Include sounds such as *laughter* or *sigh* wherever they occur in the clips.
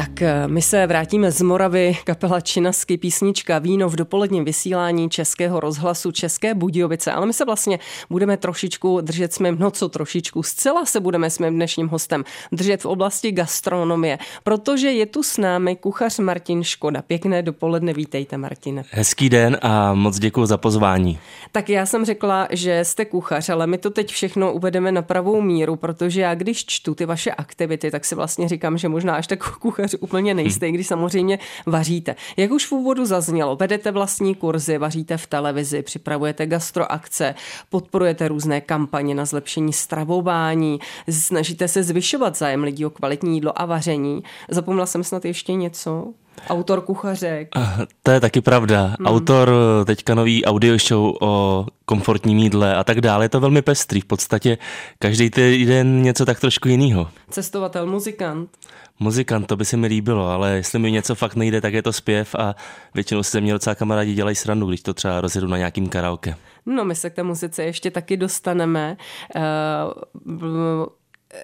Tak eh, my se vrátíme z Moravy, kapela Činasky, písnička Víno v dopoledním vysílání Českého rozhlasu České Budějovice, ale my se vlastně budeme trošičku držet s mým, no co trošičku, zcela se budeme s mým dnešním hostem držet v oblasti gastronomie, protože je tu s námi kuchař Martin Škoda. Pěkné dopoledne, vítejte Martine. Hezký den a moc děkuji za pozvání. Tak já jsem řekla, že jste kuchař, ale my to teď všechno uvedeme na pravou míru, protože já když čtu ty vaše aktivity, tak si vlastně říkám, že možná až tak kuchař kuchař úplně nejste, hmm. když samozřejmě vaříte. Jak už v úvodu zaznělo, vedete vlastní kurzy, vaříte v televizi, připravujete gastroakce, podporujete různé kampaně na zlepšení stravování, snažíte se zvyšovat zájem lidí o kvalitní jídlo a vaření. Zapomněla jsem snad ještě něco? Autor kuchařek. To je taky pravda. Hmm. Autor eh, teďka nový audio show o komfortním jídle a tak dále. Je to velmi pestrý. V podstatě každý den něco tak trošku jiného. Cestovatel, muzikant. Muzikant, to by se mi líbilo, ale jestli mi něco fakt nejde, tak je to zpěv a většinou se mě docela kamarádi dělají srandu, když to třeba rozjedu na nějakým karaoke. No, my se k té muzice ještě taky dostaneme. Uh,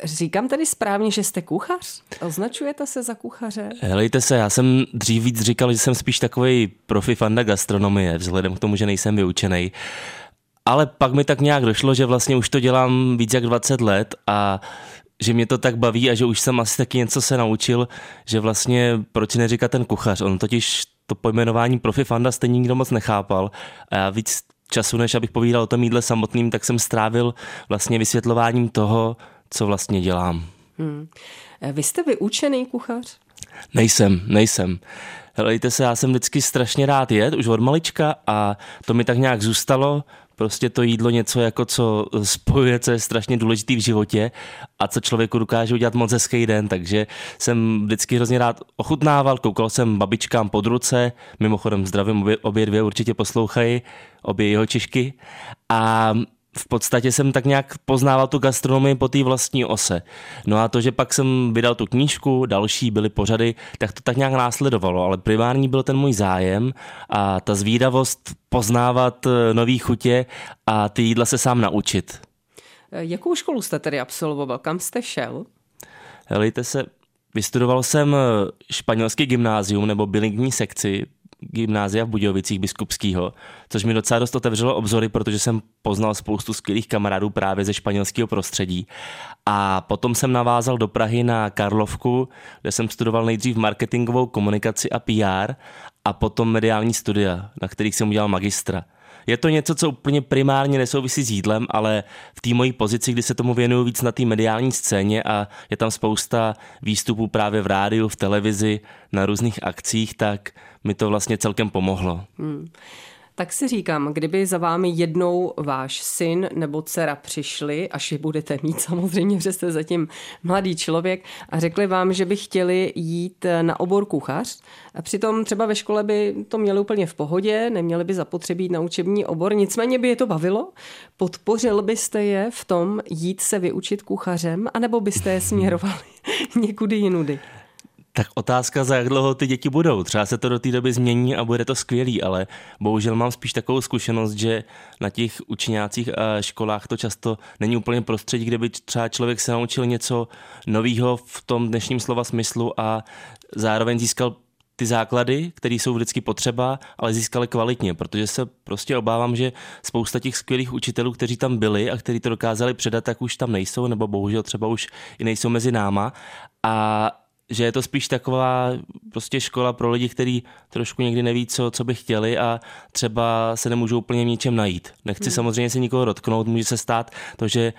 Říkám tedy správně, že jste kuchař? Označujete se za kuchaře? Helejte se, já jsem dřív víc říkal, že jsem spíš takový profi fanda gastronomie, vzhledem k tomu, že nejsem vyučený. Ale pak mi tak nějak došlo, že vlastně už to dělám víc jak 20 let a že mě to tak baví a že už jsem asi taky něco se naučil, že vlastně proč neříkat ten kuchař. On totiž to pojmenování profi fanda stejně nikdo moc nechápal a já víc času, než abych povídal o tom jídle samotným, tak jsem strávil vlastně vysvětlováním toho, co vlastně dělám. Hmm. Vy jste vyučený kuchař? Nejsem, nejsem. Helejte se, já jsem vždycky strašně rád jet, už od malička a to mi tak nějak zůstalo prostě to jídlo něco jako co spojuje, co je strašně důležitý v životě a co člověku dokáže udělat moc hezký den, takže jsem vždycky hrozně rád ochutnával, koukal jsem babičkám pod ruce, mimochodem zdravím obě, obě dvě, určitě poslouchají, obě jeho čišky a v podstatě jsem tak nějak poznával tu gastronomii po té vlastní ose. No a to, že pak jsem vydal tu knížku, další byly pořady, tak to tak nějak následovalo, ale primární byl ten můj zájem a ta zvídavost poznávat eh, nový chutě a ty jídla se sám naučit. Eh, jakou školu jste tedy absolvoval? Kam jste šel? Helejte se, vystudoval jsem eh, španělský gymnázium nebo bilingní sekci gymnázia v Budějovicích biskupského, což mi docela dost otevřelo obzory, protože jsem poznal spoustu skvělých kamarádů právě ze španělského prostředí. A potom jsem navázal do Prahy na Karlovku, kde jsem studoval nejdřív marketingovou komunikaci a PR a potom mediální studia, na kterých jsem udělal magistra. Je to něco, co úplně primárně nesouvisí s jídlem, ale v té mojí pozici, kdy se tomu věnuju víc na té mediální scéně a je tam spousta výstupů právě v rádiu, v televizi, na různých akcích, tak mi to vlastně celkem pomohlo. Hmm. Tak si říkám, kdyby za vámi jednou váš syn nebo dcera přišli, až je budete mít *laughs* samozřejmě, že jste zatím mladý člověk, a řekli vám, že by chtěli jít na obor kuchař, a přitom třeba ve škole by to měli úplně v pohodě, neměli by zapotřebí na učební obor, nicméně by je to bavilo, podpořil byste je v tom jít se vyučit kuchařem, anebo byste je směrovali *laughs* někudy jinudy? Tak otázka, za jak dlouho ty děti budou. Třeba se to do té doby změní a bude to skvělý, ale bohužel mám spíš takovou zkušenost, že na těch učňácích a školách to často není úplně prostředí, kde by třeba člověk se naučil něco nového v tom dnešním slova smyslu a zároveň získal ty základy, které jsou vždycky potřeba, ale získali kvalitně, protože se prostě obávám, že spousta těch skvělých učitelů, kteří tam byli a kteří to dokázali předat, tak už tam nejsou, nebo bohužel třeba už i nejsou mezi náma. A že je to spíš taková prostě škola pro lidi, kteří trošku někdy neví, co, co by chtěli a třeba se nemůžou úplně v ničem najít. Nechci hmm. samozřejmě se nikoho dotknout, může se stát to, že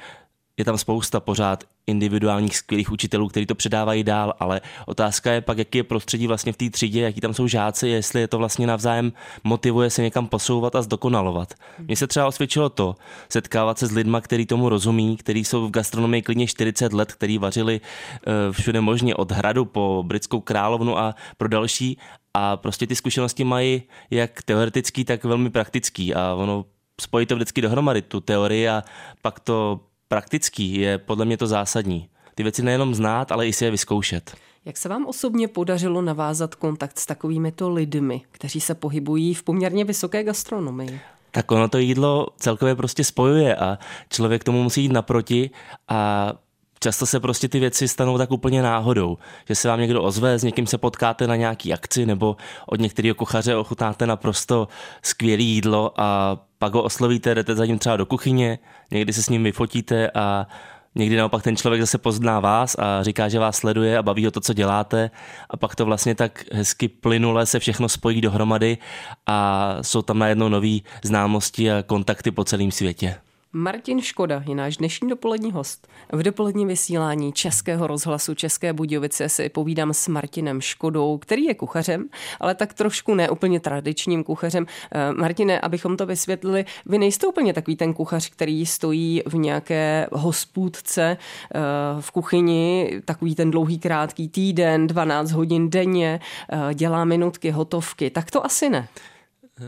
je tam spousta pořád individuálních skvělých učitelů, kteří to předávají dál, ale otázka je pak, jaký je prostředí vlastně v té třídě, jaký tam jsou žáci, jestli je to vlastně navzájem motivuje se někam posouvat a zdokonalovat. Mně se třeba osvědčilo to, setkávat se s lidmi, kteří tomu rozumí, kteří jsou v gastronomii klidně 40 let, kteří vařili uh, všude možně od hradu po britskou královnu a pro další a prostě ty zkušenosti mají jak teoretický, tak velmi praktický a ono spojí to vždycky dohromady, tu teorii a pak to praktický je podle mě to zásadní. Ty věci nejenom znát, ale i si je vyzkoušet. Jak se vám osobně podařilo navázat kontakt s takovými to lidmi, kteří se pohybují v poměrně vysoké gastronomii? Tak ono to jídlo celkově prostě spojuje a člověk tomu musí jít naproti a často se prostě ty věci stanou tak úplně náhodou, že se vám někdo ozve, s někým se potkáte na nějaký akci nebo od některého kuchaře ochutnáte naprosto skvělé jídlo a pak ho oslovíte, jdete za ním třeba do kuchyně, někdy se s ním vyfotíte a Někdy naopak ten člověk zase pozná vás a říká, že vás sleduje a baví ho to, co děláte a pak to vlastně tak hezky plynule se všechno spojí dohromady a jsou tam najednou nové známosti a kontakty po celém světě. Martin Škoda je náš dnešní dopolední host. V dopoledním vysílání Českého rozhlasu České Budějovice si povídám s Martinem Škodou, který je kuchařem, ale tak trošku neúplně tradičním kuchařem. Eh, Martine, abychom to vysvětlili, vy nejste úplně takový ten kuchař, který stojí v nějaké hospůdce eh, v kuchyni, takový ten dlouhý krátký týden, 12 hodin denně, eh, dělá minutky, hotovky. Tak to asi ne.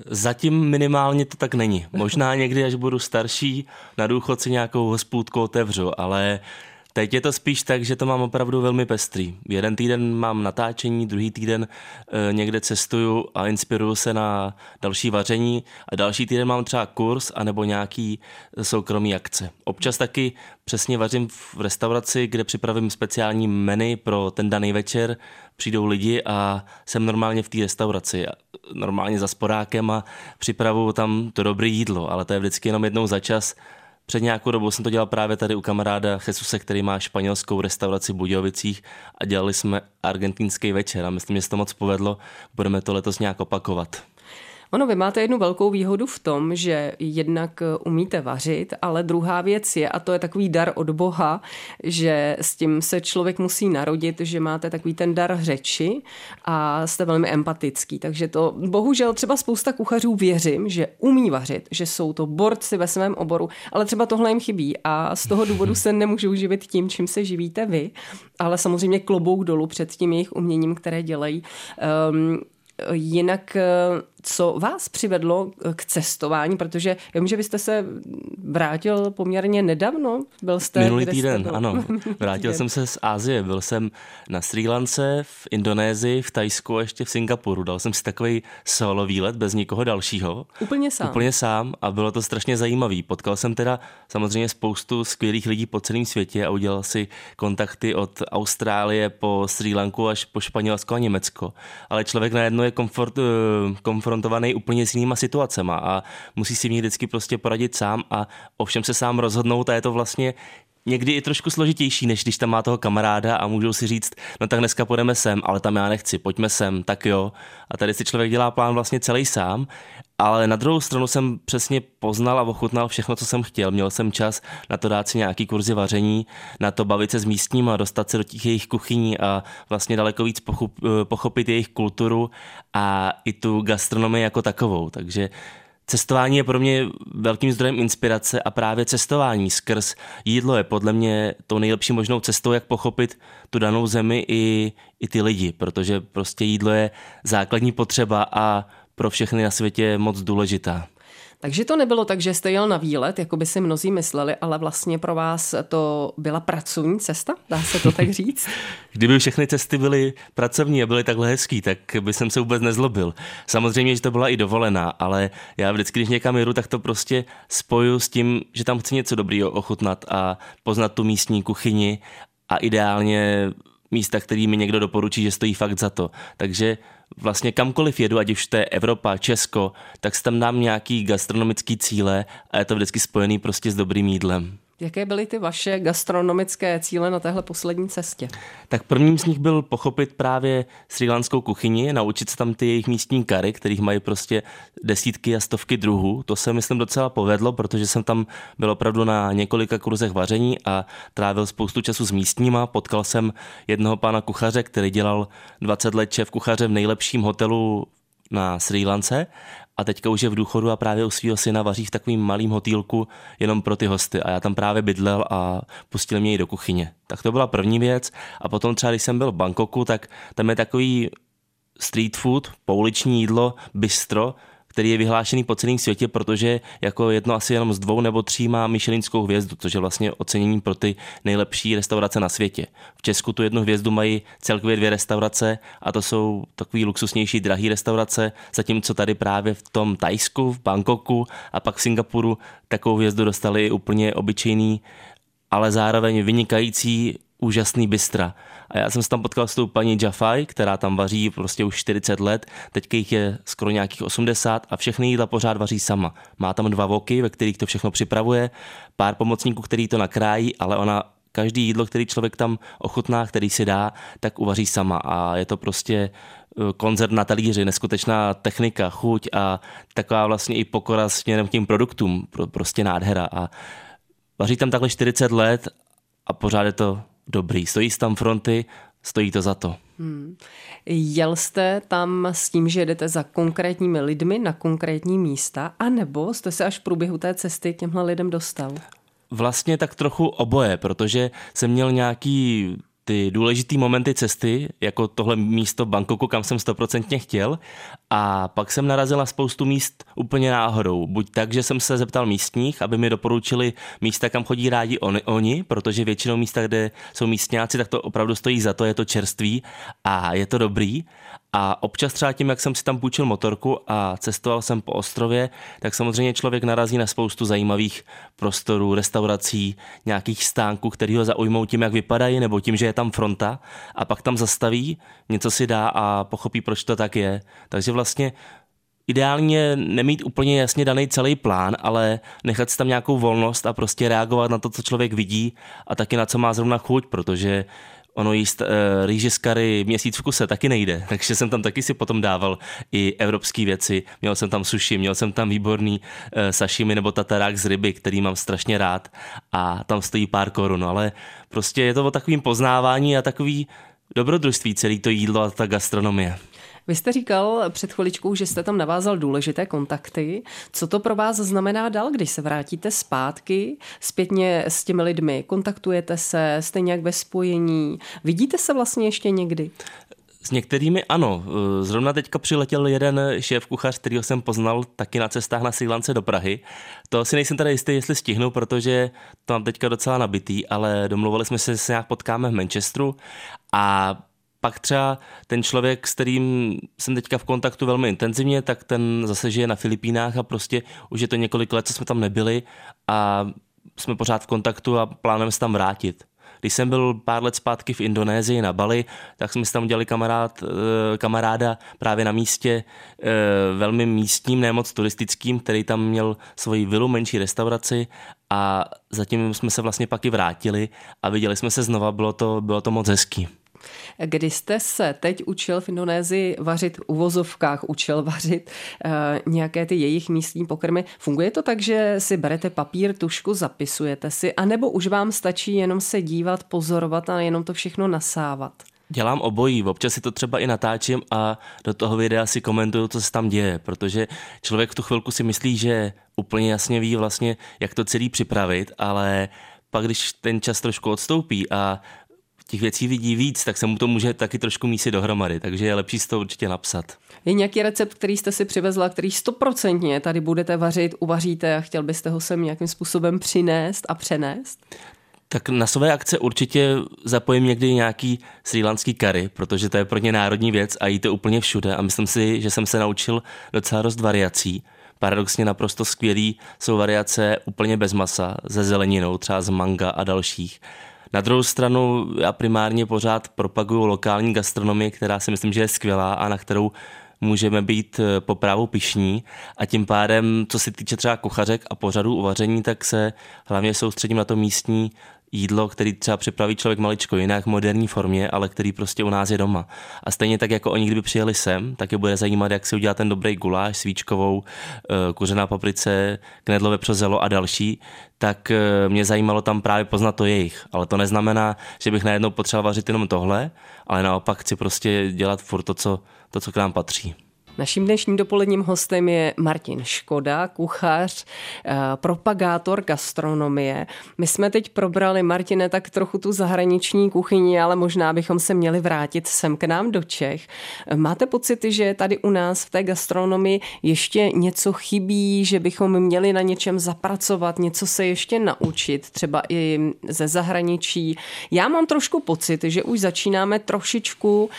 Zatím minimálně to tak není. Možná někdy, až budu starší, na důchodci nějakou hospůdku otevřu, ale Teď je to spíš tak, že to mám opravdu velmi pestrý. Jeden týden mám natáčení, druhý týden e, někde cestuju a inspiruju se na další vaření a další týden mám třeba kurz anebo nějaký soukromý akce. Občas taky přesně vařím v restauraci, kde připravím speciální menu pro ten daný večer. Přijdou lidi a jsem normálně v té restauraci, normálně za sporákem a připravuju tam to dobré jídlo, ale to je vždycky jenom jednou za čas před nějakou dobou jsem to dělal právě tady u kamaráda Jesuse, který má španělskou restauraci v Budějovicích a dělali jsme argentinský večer a myslím, že se to moc povedlo. Budeme to letos nějak opakovat. Ono, vy máte jednu velkou výhodu v tom, že jednak eh, umíte vařit, ale druhá věc je, a to je takový dar od Boha, že s tím se člověk musí narodit, že máte takový ten dar řeči a jste velmi empatický. Takže to bohužel třeba spousta kuchařů věřím, že umí vařit, že jsou to borci ve svém oboru, ale třeba tohle jim chybí a z toho důvodu se nemůžou živit tím, čím se živíte vy, ale samozřejmě klobouk dolů před tím jejich uměním, které dělají. Um, Jinak, eh, co vás přivedlo k cestování, protože já vím, že vy jste se vrátil poměrně nedávno. Byl jste, Minulý týden, jste ano. *laughs* Vrátil jsem se z Ázie, byl jsem na Sri Lance, v Indonésii, v Tajsku a ještě v Singapuru. Dal jsem si takový solo výlet bez nikoho dalšího. Úplně sám. Úplně sám a bylo to strašně zajímavý. Potkal jsem teda samozřejmě spoustu skvělých lidí po celém světě a udělal si kontakty od Austrálie po Sri Lanku až po Španělsko a Německo. Ale člověk najednou je komfort, eh, konfrontovaný úplně s jinýma situacema a musí si mě vždycky prostě poradit sám a ovšem se sám rozhodnout a je to vlastně někdy i trošku složitější, než když tam má toho kamaráda a můžou si říct, no tak dneska půjdeme sem, ale tam já nechci, pojďme sem, tak jo. A tady si člověk dělá plán vlastně celý sám, ale na druhou stranu jsem přesně poznal a ochutnal všechno, co jsem chtěl. Měl jsem čas na to dát si nějaký kurzy vaření, na to bavit se s místníma, dostat se do těch jejich kuchyní a vlastně daleko víc pochopit jejich kulturu a i tu gastronomii jako takovou. Takže Cestování je pro mě velkým zdrojem inspirace a právě cestování skrz jídlo je podle mě tou nejlepší možnou cestou, jak pochopit tu danou zemi i, i ty lidi, protože prostě jídlo je základní potřeba a pro všechny na světě moc důležitá. Takže to nebylo tak, že jste jel na výlet, jako by si mnozí mysleli, ale vlastně pro vás to byla pracovní cesta, dá se to tak říct? *laughs* Kdyby všechny cesty byly pracovní a byly takhle hezký, tak by jsem se vůbec nezlobil. Samozřejmě, že to byla i dovolená, ale já vždycky, když někam jedu, tak to prostě spoju s tím, že tam chci něco dobrého ochutnat a poznat tu místní kuchyni a ideálně místa, který mi někdo doporučí, že stojí fakt za to. Takže vlastně kamkoliv jedu, ať už to je Evropa, Česko, tak tam dám nějaký gastronomický cíle a je to vždycky spojený prostě s dobrým jídlem. Jaké byly ty vaše gastronomické cíle na téhle poslední cestě? Tak prvním z nich byl pochopit právě srílanskou kuchyni, naučit se tam ty jejich místní kary, kterých mají prostě desítky a stovky druhů. To se myslím docela povedlo, protože jsem tam byl opravdu na několika kurzech vaření a trávil spoustu času s místníma. Potkal jsem jednoho pána kuchaře, který dělal 20 let šéf kuchaře v nejlepším hotelu na Sri Lance a teďka už je v důchodu a právě u svého syna vaří v takovým malým hotýlku jenom pro ty hosty. A já tam právě bydlel a pustil mě i do kuchyně. Tak to byla první věc. A potom třeba, když jsem byl v Bangkoku, tak tam je takový street food, pouliční jídlo, bistro, který je vyhlášený po celém světě, protože jako jedno asi jenom z dvou nebo tří má Michelinskou hvězdu, což je vlastně ocenění pro ty nejlepší restaurace na světě. V Česku tu jednu hvězdu mají celkově dvě restaurace a to jsou takový luxusnější, drahý restaurace, zatímco tady právě v tom Tajsku, v Bangkoku a pak v Singapuru takovou hvězdu dostali úplně obyčejný ale zároveň vynikající, úžasný bystra. A já jsem se tam potkal s tou paní Jafaj, která tam vaří prostě už 40 let, teďka jich je skoro nějakých 80 a všechny jídla pořád vaří sama. Má tam dva voky, ve kterých to všechno připravuje, pár pomocníků, který to nakrájí, ale ona každý jídlo, který člověk tam ochutná, který si dá, tak uvaří sama a je to prostě eh, koncert na talíři, neskutečná technika, chuť a taková vlastně i pokora směrem k tím produktům, prostě nádhera a vaří tam takhle 40 let a pořád je to dobrý. Stojí tam fronty, stojí to za to. Hmm. Jel jste tam s tím, že jdete za konkrétními lidmi na konkrétní místa, anebo jste se až v průběhu té cesty k těmhle lidem dostal? Vlastně tak trochu oboje, protože jsem měl nějaký ty důležité momenty cesty, jako tohle místo Bangkoku, kam jsem stoprocentně chtěl. A pak jsem narazil na spoustu míst úplně náhodou. Buď tak, že jsem se zeptal místních, aby mi doporučili místa, kam chodí rádi oni, oni protože většinou místa, kde jsou místňáci, tak to opravdu stojí za to, je to čerství a je to dobrý. A občas třeba tím, jak jsem si tam půjčil motorku a cestoval jsem po ostrově, tak samozřejmě člověk narazí na spoustu zajímavých prostorů, restaurací, nějakých stánků, který ho zaujmou tím, jak vypadají, nebo tím, že je tam fronta a pak tam zastaví, něco si dá a pochopí, proč to tak je. Takže vlastně ideálně nemít úplně jasně daný celý plán, ale nechat si tam nějakou volnost a prostě reagovat na to, co člověk vidí a taky na co má zrovna chuť, protože ono jíst uh, rýže z kary měsíc v kuse taky nejde, takže jsem tam taky si potom dával i evropské věci. Měl jsem tam sushi, měl jsem tam výborný uh, sashimi nebo tatarák z ryby, který mám strašně rád a tam stojí pár korun, ale prostě je to o takovým poznávání a takový dobrodružství celý to jídlo a ta gastronomie. Vy jste říkal před chviličkou, že jste tam navázal důležité kontakty. Co to pro vás znamená dál, když se vrátíte zpátky, zpětně s těmi lidmi? Kontaktujete se, jste nějak ve spojení? Vidíte se vlastně ještě někdy? S některými ano. Zrovna teďka přiletěl jeden šéf kuchař, kterýho jsem poznal taky na cestách na Sri Lance do Prahy. To si nejsem tady jistý, jestli stihnu, protože to mám teďka docela nabitý, ale domluvili jsme se, že se nějak potkáme v Manchesteru a pak třeba ten člověk, s kterým jsem teďka v kontaktu velmi intenzivně, tak ten zase žije na Filipínách a prostě už je to několik let, co jsme tam nebyli a jsme pořád v kontaktu a plánujeme se tam vrátit. Když jsem byl pár let zpátky v Indonésii na Bali, tak jsme si tam udělali kamarád, eh, kamaráda právě na místě eh, velmi místním, nemoc turistickým, který tam měl svoji vilu, menší restauraci a zatím jsme se vlastně pak i vrátili a viděli jsme se znova, bylo to, bylo to moc hezký. Kdy jste se teď učil v Indonésii vařit v uvozovkách, učil vařit uh, nějaké ty jejich místní pokrmy, funguje to tak, že si berete papír, tušku, zapisujete si, anebo už vám stačí jenom se dívat, pozorovat a jenom to všechno nasávat? Dělám obojí, občas si to třeba i natáčím a do toho videa si komentuju, co se tam děje, protože člověk v tu chvilku si myslí, že úplně jasně ví vlastně, jak to celý připravit, ale pak, když ten čas trošku odstoupí a těch věcí vidí víc, tak se mu to může taky trošku mísit dohromady, takže je lepší to určitě napsat. Je nějaký recept, který jste si přivezla, který stoprocentně tady budete vařit, uvaříte a chtěl byste ho sem nějakým způsobem přinést a přenést? Tak na své akce určitě zapojím někdy nějaký srílanský kary, protože to je pro ně národní věc a jíte úplně všude a myslím si, že jsem se naučil docela dost variací. Paradoxně naprosto skvělý jsou variace úplně bez masa, ze zeleninou, třeba z manga a dalších. Na druhou stranu já primárně pořád propaguju lokální gastronomii, která si myslím, že je skvělá a na kterou můžeme být eh, po právu pišní a tím pádem, co se týče třeba kuchařek a pořadů uvaření, tak se hlavně soustředím na to místní jídlo, který třeba připraví člověk maličko jinak v moderní formě, ale který prostě u nás je doma. A stejně tak, jako oni kdyby přijeli sem, tak je bude zajímat, jak si udělá ten dobrý guláš svíčkovou, eh, kuřená paprice, knedlové přozelo a další, tak eh, mě zajímalo tam právě poznat to jejich. Ale to neznamená, že bych najednou potřeboval vařit jenom tohle, ale naopak chci prostě dělat furt to, co, to, co k nám patří. Naším dnešním dopoledním hostem je Martin Škoda, kuchař, eh, propagátor gastronomie. My jsme teď probrali, Martine, tak trochu tu zahraniční kuchyni, ale možná bychom se měli vrátit sem k nám do Čech. Máte pocit, že tady u nás v té gastronomii ještě něco chybí, že bychom měli na něčem zapracovat, něco se ještě naučit, třeba i ze zahraničí? Já mám trošku pocit, že už začínáme trošičku uh,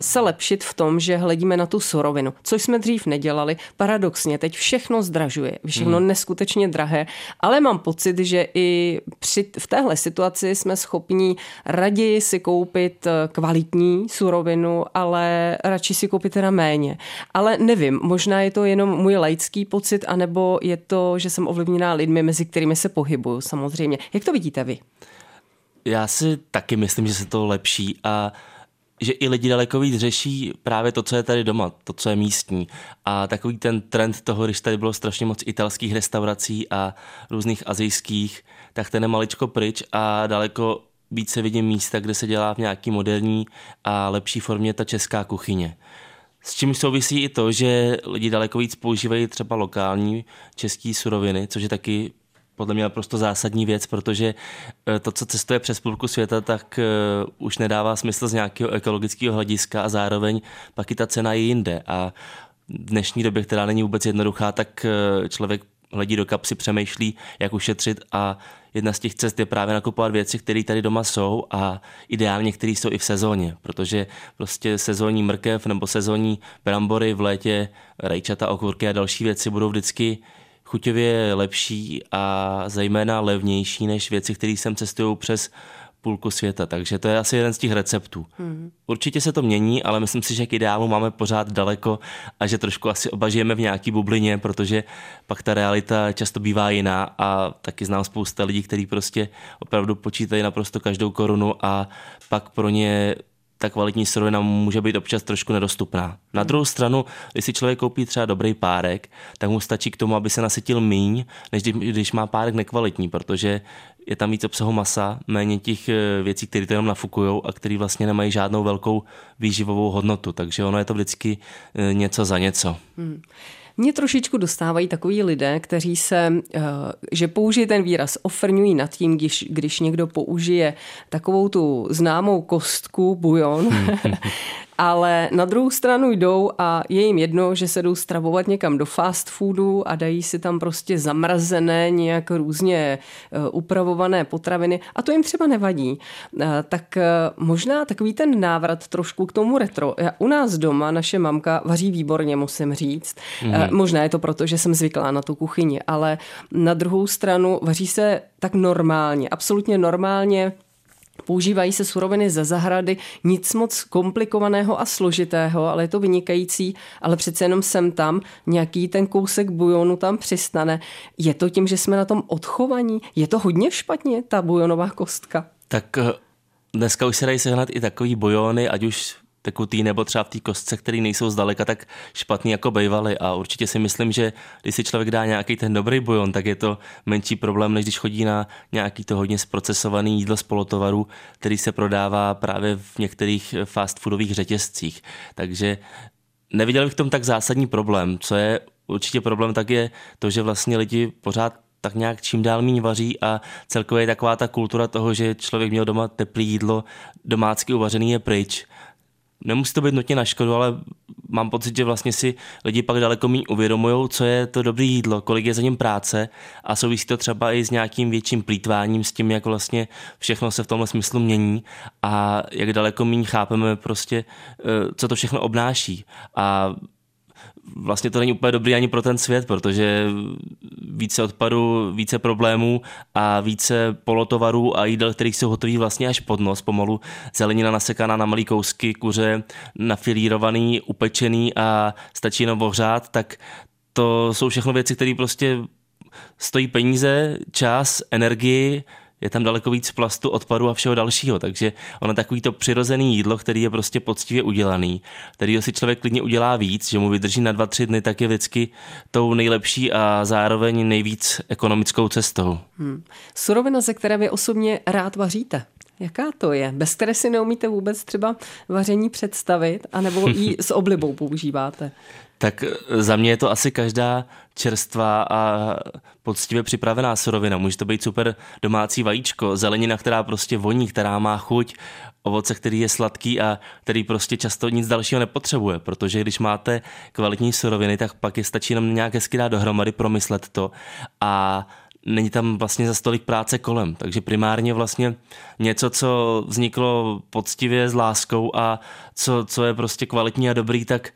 se lepšit v tom, že hledíme na tu surovost surovinu, což jsme dřív nedělali. Paradoxně, teď všechno zdražuje, všechno hmm. neskutečně drahé, ale mám pocit, že i při, v téhle situaci jsme schopni raději si koupit eh, kvalitní surovinu, ale radši si koupit teda méně. Ale nevím, možná je to jenom můj laický pocit, anebo je to, že jsem ovlivněná lidmi, mezi kterými se pohybuju samozřejmě. Jak to vidíte vy? Já si taky myslím, že se to lepší a že i lidi daleko víc řeší právě to, co je tady doma, to, co je místní. A takový ten trend toho, když tady bylo strašně moc italských restaurací a různých azijských, tak ten je maličko pryč a daleko více vidím místa, kde se dělá v nějaký moderní a lepší formě ta česká kuchyně. S čím souvisí i to, že lidi daleko víc používají třeba lokální české suroviny, což je taky podle mě naprosto zásadní věc, protože eh, to, co cestuje přes půlku světa, tak eh, už nedává smysl z nějakého ekologického hlediska a zároveň pak i ta cena je jinde. A v dnešní době, která není vůbec jednoduchá, tak eh, člověk hledí do kapsy, přemýšlí, jak ušetřit a jedna z těch cest je právě nakupovat věci, které tady doma jsou a ideálně, které jsou i v sezóně, protože prostě sezónní mrkev nebo sezónní brambory v létě, rajčata, okurky a další věci budou vždycky chuťově lepší a zejména levnější než věci, které sem cestují přes půlku světa, takže to je asi jeden z těch receptů. Hmm. Určitě se to mění, ale myslím si, že k ideálu máme pořád daleko a že trošku asi oba žijeme v nějaký bublině, protože pak ta realita často bývá jiná a taky znám spousta lidí, kteří prostě opravdu počítají naprosto každou korunu a pak pro ně ta kvalitní surovina může být občas trošku nedostupná. Na druhou stranu, když si člověk koupí třeba dobrý párek, tak mu stačí k tomu, aby se nasytil míň, než když má párek nekvalitní, protože je tam víc obsahu masa, méně těch eh, věcí, které to jenom nafukují a které vlastně nemají žádnou velkou výživovou hodnotu. Takže ono je to vždycky eh, něco za něco. Hmm. Mě trošičku dostávají takový lidé, kteří se, eh, že použije ten výraz, ofrňují nad tím, když, když někdo použije takovou tu známou kostku, bujon, *laughs* ale na druhou stranu jdou a je jim jedno, že se jdou stravovat někam do fast foodu a dají si tam prostě zamrazené, nějak různě eh, upravované potraviny a to jim třeba nevadí. Eh, tak možná takový ten návrat trošku k tomu retro. U nás doma naše mamka vaří výborně, musím říct. Mm. Možná je to proto, že jsem zvyklá na tu kuchyni, ale na druhou stranu vaří se tak normálně, absolutně normálně, Používají se suroviny ze zahrady, nic moc komplikovaného a složitého, ale je to vynikající, ale přece jenom sem tam nějaký ten kousek bujonu tam přistane. Je to tím, že jsme na tom odchovaní? Je to hodně špatně, ta bujonová kostka? Tak eh, dneska už se dají sehnat i takový bujony, ať už tekutý nebo třeba v té kostce, které nejsou zdaleka tak špatný jako bývaly. A určitě si myslím, že když si člověk dá nějaký ten dobrý bujon, tak je to menší problém, než když chodí na nějaký to hodně zprocesovaný jídlo z polotovaru, který se prodává právě v některých fast foodových řetězcích. Takže neviděl bych v tom tak zásadní problém. Co je určitě problém, tak je to, že vlastně lidi pořád tak nějak čím dál méně vaří a celkově je taková ta kultura toho, že člověk měl doma teplé jídlo, domácky uvařený je pryč nemusí to být nutně na škodu, ale mám pocit, že vlastně si lidi pak daleko méně uvědomují, co je to dobré jídlo, kolik je za ním práce a souvisí to třeba i s nějakým větším plítváním, s tím, jak vlastně všechno se v tomhle smyslu mění a jak daleko méně chápeme prostě, eh, co to všechno obnáší. A vlastně to není úplně dobrý ani pro ten svět, protože více odpadu, více problémů a více polotovarů a jídel, kterých jsou hotový vlastně až pod nos, pomalu. Zelenina nasekaná na malý kousky, kuře nafilírovaný, upečený a stačí jenom ohřát, tak to jsou všechno věci, které prostě stojí peníze, čas, energii, je tam daleko víc plastu, odpadu a všeho dalšího, takže ono takový to přirozený jídlo, který je prostě poctivě udělaný, který si člověk klidně udělá víc, že mu vydrží na dva, tři dny, tak je vždycky tou nejlepší a zároveň nejvíc ekonomickou cestou. Hmm. Surovina, ze které vy osobně rád vaříte? Jaká to je? Bez které si neumíte vůbec třeba vaření představit, anebo ji *laughs* s oblibou používáte? Tak eh, za mě je to asi každá čerstvá a poctivě připravená surovina. Může to být super domácí vajíčko, zelenina, která prostě voní, která má chuť, ovoce, který je sladký a který prostě často nic dalšího nepotřebuje, protože když máte kvalitní suroviny, tak pak je stačí jenom nějak hezky dát dohromady, promyslet to a není tam vlastně za stolik práce kolem. Takže primárně vlastně něco, co vzniklo poctivě s láskou a co, co je prostě kvalitní a dobrý, tak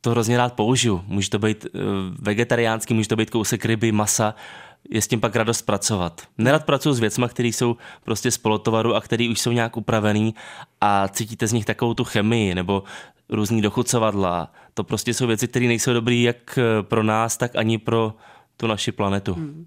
to hrozně rád použiju. Může to být uh, vegetariánský, může to být kousek ryby, masa, je s tím pak radost pracovat. Nerad pracuji s věcmi, které jsou prostě z polotovaru a které už jsou nějak upravený a cítíte z nich takovou tu chemii nebo různý dochucovadla. To prostě jsou věci, které nejsou dobré jak pro nás, tak ani pro tu naši planetu. Hmm.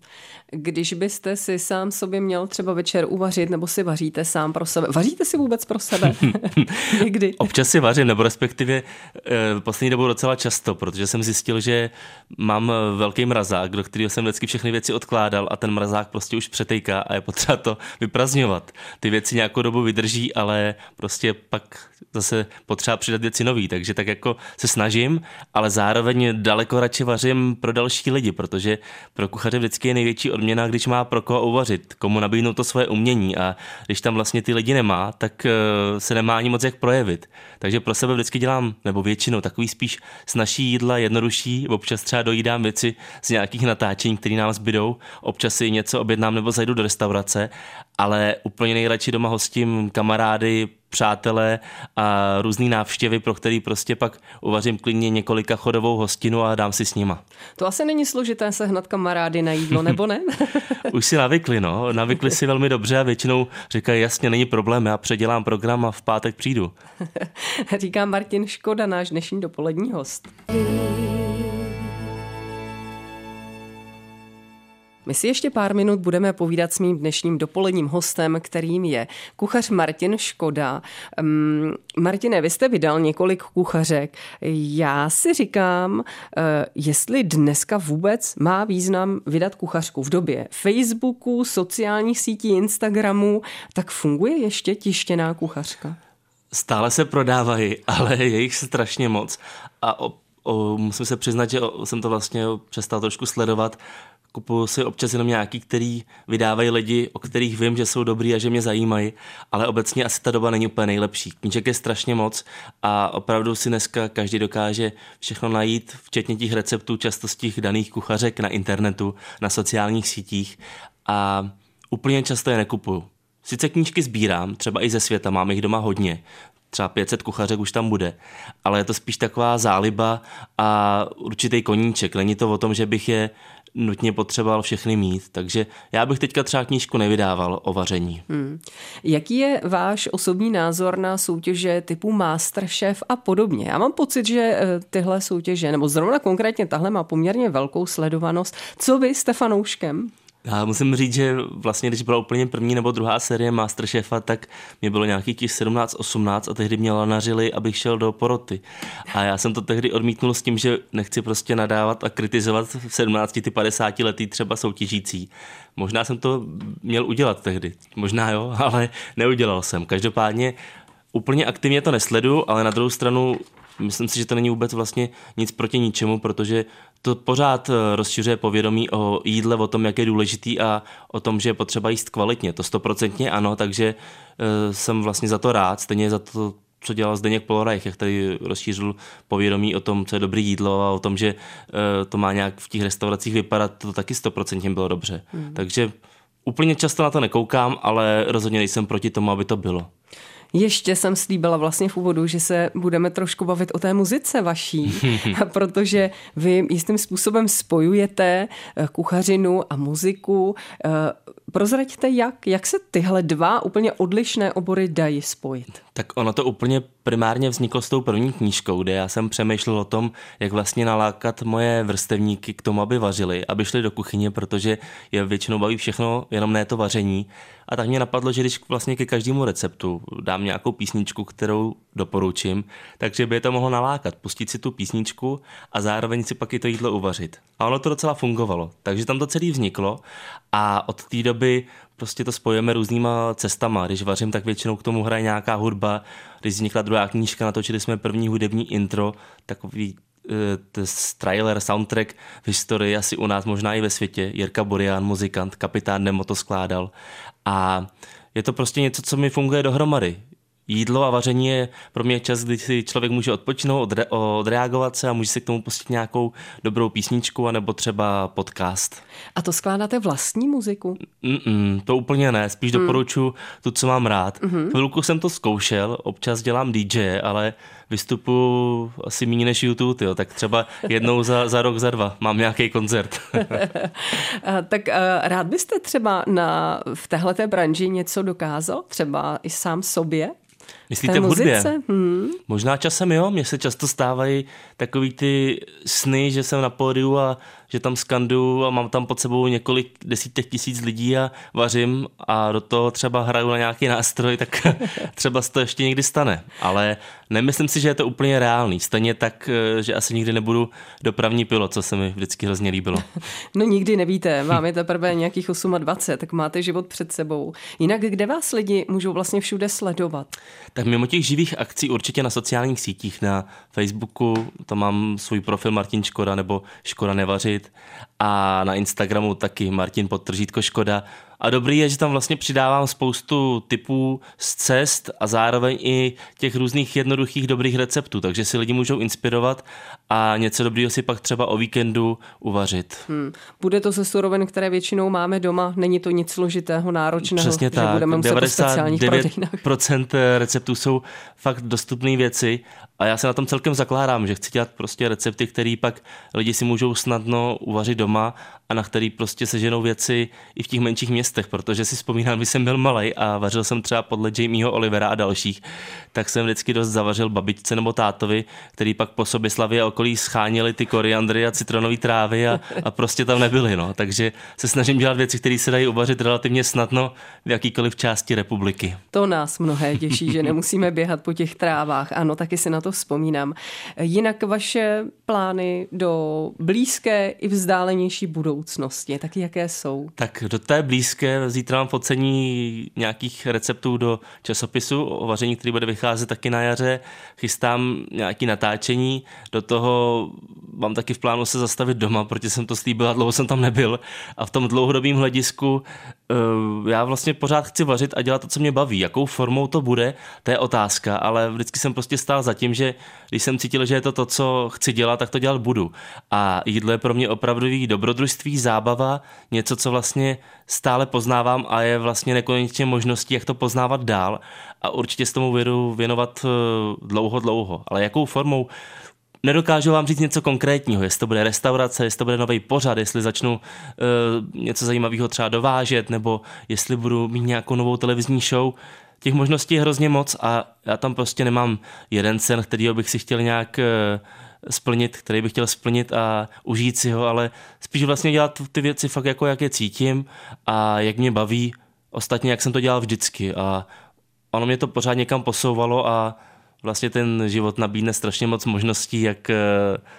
Když byste si sám sobě měl třeba večer uvařit, nebo si vaříte sám pro sebe. Vaříte si vůbec pro sebe? *laughs* Někdy? Občas si vařím, nebo respektive v eh, poslední dobou docela často, protože jsem zjistil, že mám velký mrazák, do kterého jsem vždycky všechny věci odkládal a ten mrazák prostě už přetejká a je potřeba to vyprazňovat. Ty věci nějakou dobu vydrží, ale prostě pak zase potřeba přidat věci nový, takže tak jako se snažím, ale zároveň daleko radši vařím pro další lidi, protože pro kuchaře vždycky je největší odměna, když má pro koho uvařit, komu nabídnout to svoje umění. A když tam vlastně ty lidi nemá, tak eh, se nemá ani moc jak projevit. Takže pro sebe vždycky dělám, nebo většinou takový spíš snaží jídla, jednodušší, občas třeba dojídám věci z nějakých natáčení, které nám zbydou, občas si něco objednám nebo zajdu do restaurace, ale úplně nejradši doma hostím kamarády, přátelé a různé návštěvy, pro který prostě pak uvařím klidně několika chodovou hostinu a dám si s nima. To asi není složité sehnat kamarády na jídlo, *laughs* nebo ne? *laughs* Už si navykli, no. Navykli si velmi dobře a většinou říkají, jasně, není problém, já předělám program a v pátek přijdu. *laughs* Říká Martin Škoda, náš dnešní dopolední host. My si ještě pár minut budeme povídat s mým dnešním dopoledním hostem, kterým je kuchař Martin Škoda. Um, Martine, vy jste vydal několik kuchařek. Já si říkám, uh, jestli dneska vůbec má význam vydat kuchařku v době Facebooku, sociálních sítí, Instagramu, tak funguje ještě tištěná kuchařka? Stále se prodávají, ale je jich strašně moc. A o, o, musím se přiznat, že jsem to vlastně přestal trošku sledovat, Kupuju si občas jenom nějaký, který vydávají lidi, o kterých vím, že jsou dobrý a že mě zajímají, ale obecně asi ta doba není úplně nejlepší. Knížek je strašně moc a opravdu si dneska každý dokáže všechno najít, včetně těch receptů, často z těch daných kuchařek na internetu, na sociálních sítích a úplně často je nekupuju. Sice knížky sbírám, třeba i ze světa, mám jich doma hodně, třeba 500 kuchařek už tam bude, ale je to spíš taková záliba a určitý koníček. Není to o tom, že bych je nutně potřeboval všechny mít, takže já bych teďka třeba knížku nevydával o vaření. Hmm. Jaký je váš osobní názor na soutěže typu Masterchef a podobně? Já mám pocit, že eh, tyhle soutěže, nebo zrovna konkrétně tahle má poměrně velkou sledovanost. Co vy jste fanouškem? Já musím říct, že vlastně, když byla úplně první nebo druhá série Masterchefa, tak mě bylo nějakých těch 17-18 a tehdy mě lanařili, abych šel do poroty. A já jsem to tehdy odmítnul s tím, že nechci prostě nadávat a kritizovat v 17 ty 50 letý třeba soutěžící. Možná jsem to měl udělat tehdy, možná jo, *laughs* ale neudělal jsem. Každopádně úplně aktivně to nesledu, ale na druhou stranu myslím si, že to není vůbec vlastně nic proti ničemu, protože to pořád eh, rozšiřuje povědomí o jídle, o tom, jak je důležitý a o tom, že je potřeba jíst kvalitně. To stoprocentně ano, takže uh, jsem vlastně za to rád, stejně za to, co dělal Zdeněk Polorajch, jak tady rozšířil povědomí o tom, co je dobré jídlo a o tom, že uh, to má nějak v těch restauracích vypadat, to taky stoprocentně bylo dobře. Hmm. Takže úplně často na to nekoukám, ale rozhodně nejsem proti tomu, aby to bylo. Ještě jsem slíbila vlastně v úvodu, že se budeme trošku bavit o té muzice vaší, *laughs* protože vy jistým způsobem spojujete eh, kuchařinu a muziku. Eh, prozraďte jak, jak se tyhle dva úplně odlišné obory dají spojit? Tak ono to úplně primárně vzniklo s tou první knížkou, kde já jsem přemýšlel o tom, jak vlastně nalákat moje vrstevníky k tomu, aby vařili, aby šli do kuchyně, protože je většinou baví všechno, jenom ne to vaření. A tak mě napadlo, že když vlastně ke každému receptu dám nějakou písničku, kterou doporučím, takže by je to mohlo nalákat, pustit si tu písničku a zároveň si pak i to jídlo uvařit. A ono to docela fungovalo. Takže tam to celé vzniklo a od té doby prostě to spojujeme různýma cestama. Když vařím, tak většinou k tomu hraje nějaká hudba. Když vznikla druhá knížka, natočili jsme první hudební intro, takový uh, trailer, soundtrack v historii asi u nás, možná i ve světě. Jirka Borian, muzikant, kapitán Nemo to skládal. A je to prostě něco, co mi funguje dohromady. Jídlo a vaření je pro mě čas, kdy si člověk může odpočinout, odre- odreagovat se a může se k tomu pustit nějakou dobrou písničku anebo třeba podcast. A to skládáte vlastní muziku? Mm-mm, to úplně ne, spíš mm. doporučuji tu, co mám rád. Mm-hmm. Chvilku jsem to zkoušel, občas dělám DJ, ale vystupuji asi méně než YouTube, jo, tak třeba jednou za, za rok, za dva mám nějaký koncert. *laughs* tak rád byste třeba na, v téhleté branži něco dokázal, třeba i sám sobě? Myslíte v hudbě? Hmm. Možná časem jo, mně se často stávají takový ty sny, že jsem na pódiu a že tam skanduju a mám tam pod sebou několik desítek tisíc lidí a vařím a do toho třeba hraju na nějaký nástroj, tak *laughs* třeba se to ještě někdy stane. Ale nemyslím si, že je to úplně reálný. Stejně tak, eh, že asi nikdy nebudu dopravní pilot, co se mi vždycky hrozně líbilo. *laughs* No nikdy nevíte, vám je teprve nějakých 28, tak máte život před sebou. Jinak kde vás lidi můžou vlastně všude sledovat? Tak mimo těch živých akcí určitě na sociálních sítích, na Facebooku, tam mám svůj profil Martin Škoda nebo Škoda Nevařit a na Instagramu taky Martin Podtržítko Škoda. A dobrý je, že tam vlastně přidávám spoustu typů z cest a zároveň i těch různých jednoduchých dobrých receptů, takže si lidi můžou inspirovat a něco dobrýho si pak třeba o víkendu uvařit. Hmm. Bude to ze surovin, které většinou máme doma, není to nic složitého, náročného, Přesně že tak. budeme muset 99% receptů jsou fakt dostupné věci a já se na tom celkem zakládám, že chci dělat prostě recepty, které pak lidi si můžou snadno uvařit doma a na který prostě seženou věci i v těch menších městech, protože si vzpomínám, když jsem byl malý a vařil jsem třeba podle Jamieho Olivera a dalších, tak jsem vždycky dost zavařil babičce nebo tátovi, který pak po sobě slavě a okolí schánili ty koriandry a citronové trávy a, a prostě tam nebyly. No. Takže se snažím dělat věci, které se dají uvařit relativně snadno v jakýkoliv části republiky. To nás mnohé těší, že nemusíme běhat po těch trávách. Ano, taky si na to vzpomínám. Jinak vaše plány do blízké i vzdálenější budoucnosti, tak jaké jsou? Tak do té blízké zítra mám pocení nějakých receptů do časopisu o vaření, který bude vycházet taky na jaře. Chystám nějaký natáčení, do toho mám taky v plánu se zastavit doma, protože jsem to slíbil a dlouho jsem tam nebyl. A v tom dlouhodobém hledisku uh, já vlastně pořád chci vařit a dělat to, co mě baví. Jakou formou to bude, to je otázka, ale vždycky jsem prostě stál za tím, že když jsem cítil, že je to to, co chci dělat, tak to dělat budu. A jídlo je pro mě opravdový dobrodružství, zábava, něco, co vlastně stále poznávám a je vlastně nekonečně možností, jak to poznávat dál. A určitě s tomu vědu věnovat eh, dlouho, dlouho. Ale jakou formou? Nedokážu vám říct něco konkrétního, jestli to bude restaurace, jestli to bude nový pořad, jestli začnu uh, něco zajímavého třeba dovážet, nebo jestli budu mít nějakou novou televizní show. Těch možností je hrozně moc a já tam prostě nemám jeden sen, který bych si chtěl nějak uh, splnit, který bych chtěl splnit a užít si ho, ale spíš vlastně dělat ty věci fakt jako jak je cítím a jak mě baví, ostatně jak jsem to dělal vždycky a ono mě to pořád někam posouvalo a vlastně ten život nabídne strašně moc možností, jak eh,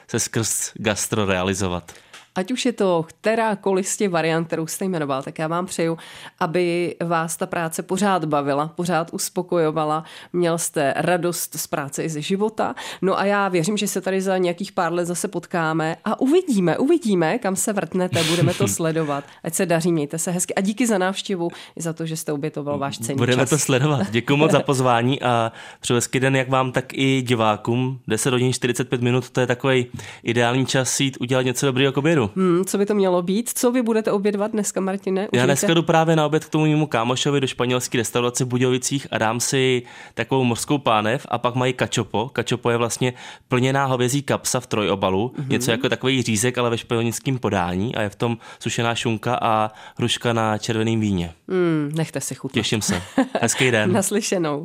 se skrz gastro realizovat. Ať už je to kterákoliv z těch variant, kterou jste jmenoval, tak já vám přeju, aby vás ta práce pořád bavila, pořád uspokojovala, měl jste radost z práce i ze života. No a já věřím, že se tady za nějakých pár let zase potkáme a uvidíme, uvidíme, kam se vrtnete, budeme to *laughs* sledovat. Ať se daří, mějte se hezky a díky za návštěvu i za to, že jste obětoval váš cenný Budeme čas. to sledovat. Děkuji moc za *laughs* pozvání a přeju hezký den jak vám, tak i divákům. 10 hodin 45 minut, to je takový ideální čas jít udělat něco dobrého k obědu obědu. Hmm, co by to mělo být? Co vy budete obědvat dneska, Martine? Užijte? Já dneska jdu právě na oběd k tomu mému kámošovi do španělské restaurace v Budějovicích a dám si takovou mořskou pánev a pak mají kačopo. Kačopo je vlastně plněná hovězí kapsa v trojobalu, mm-hmm. něco jako takový řízek, ale ve španělském podání a je v tom sušená šunka a hruška na červeném víně. Hmm, nechte si chutnat. Těším se. *laughs* Hezký den. Naslyšenou.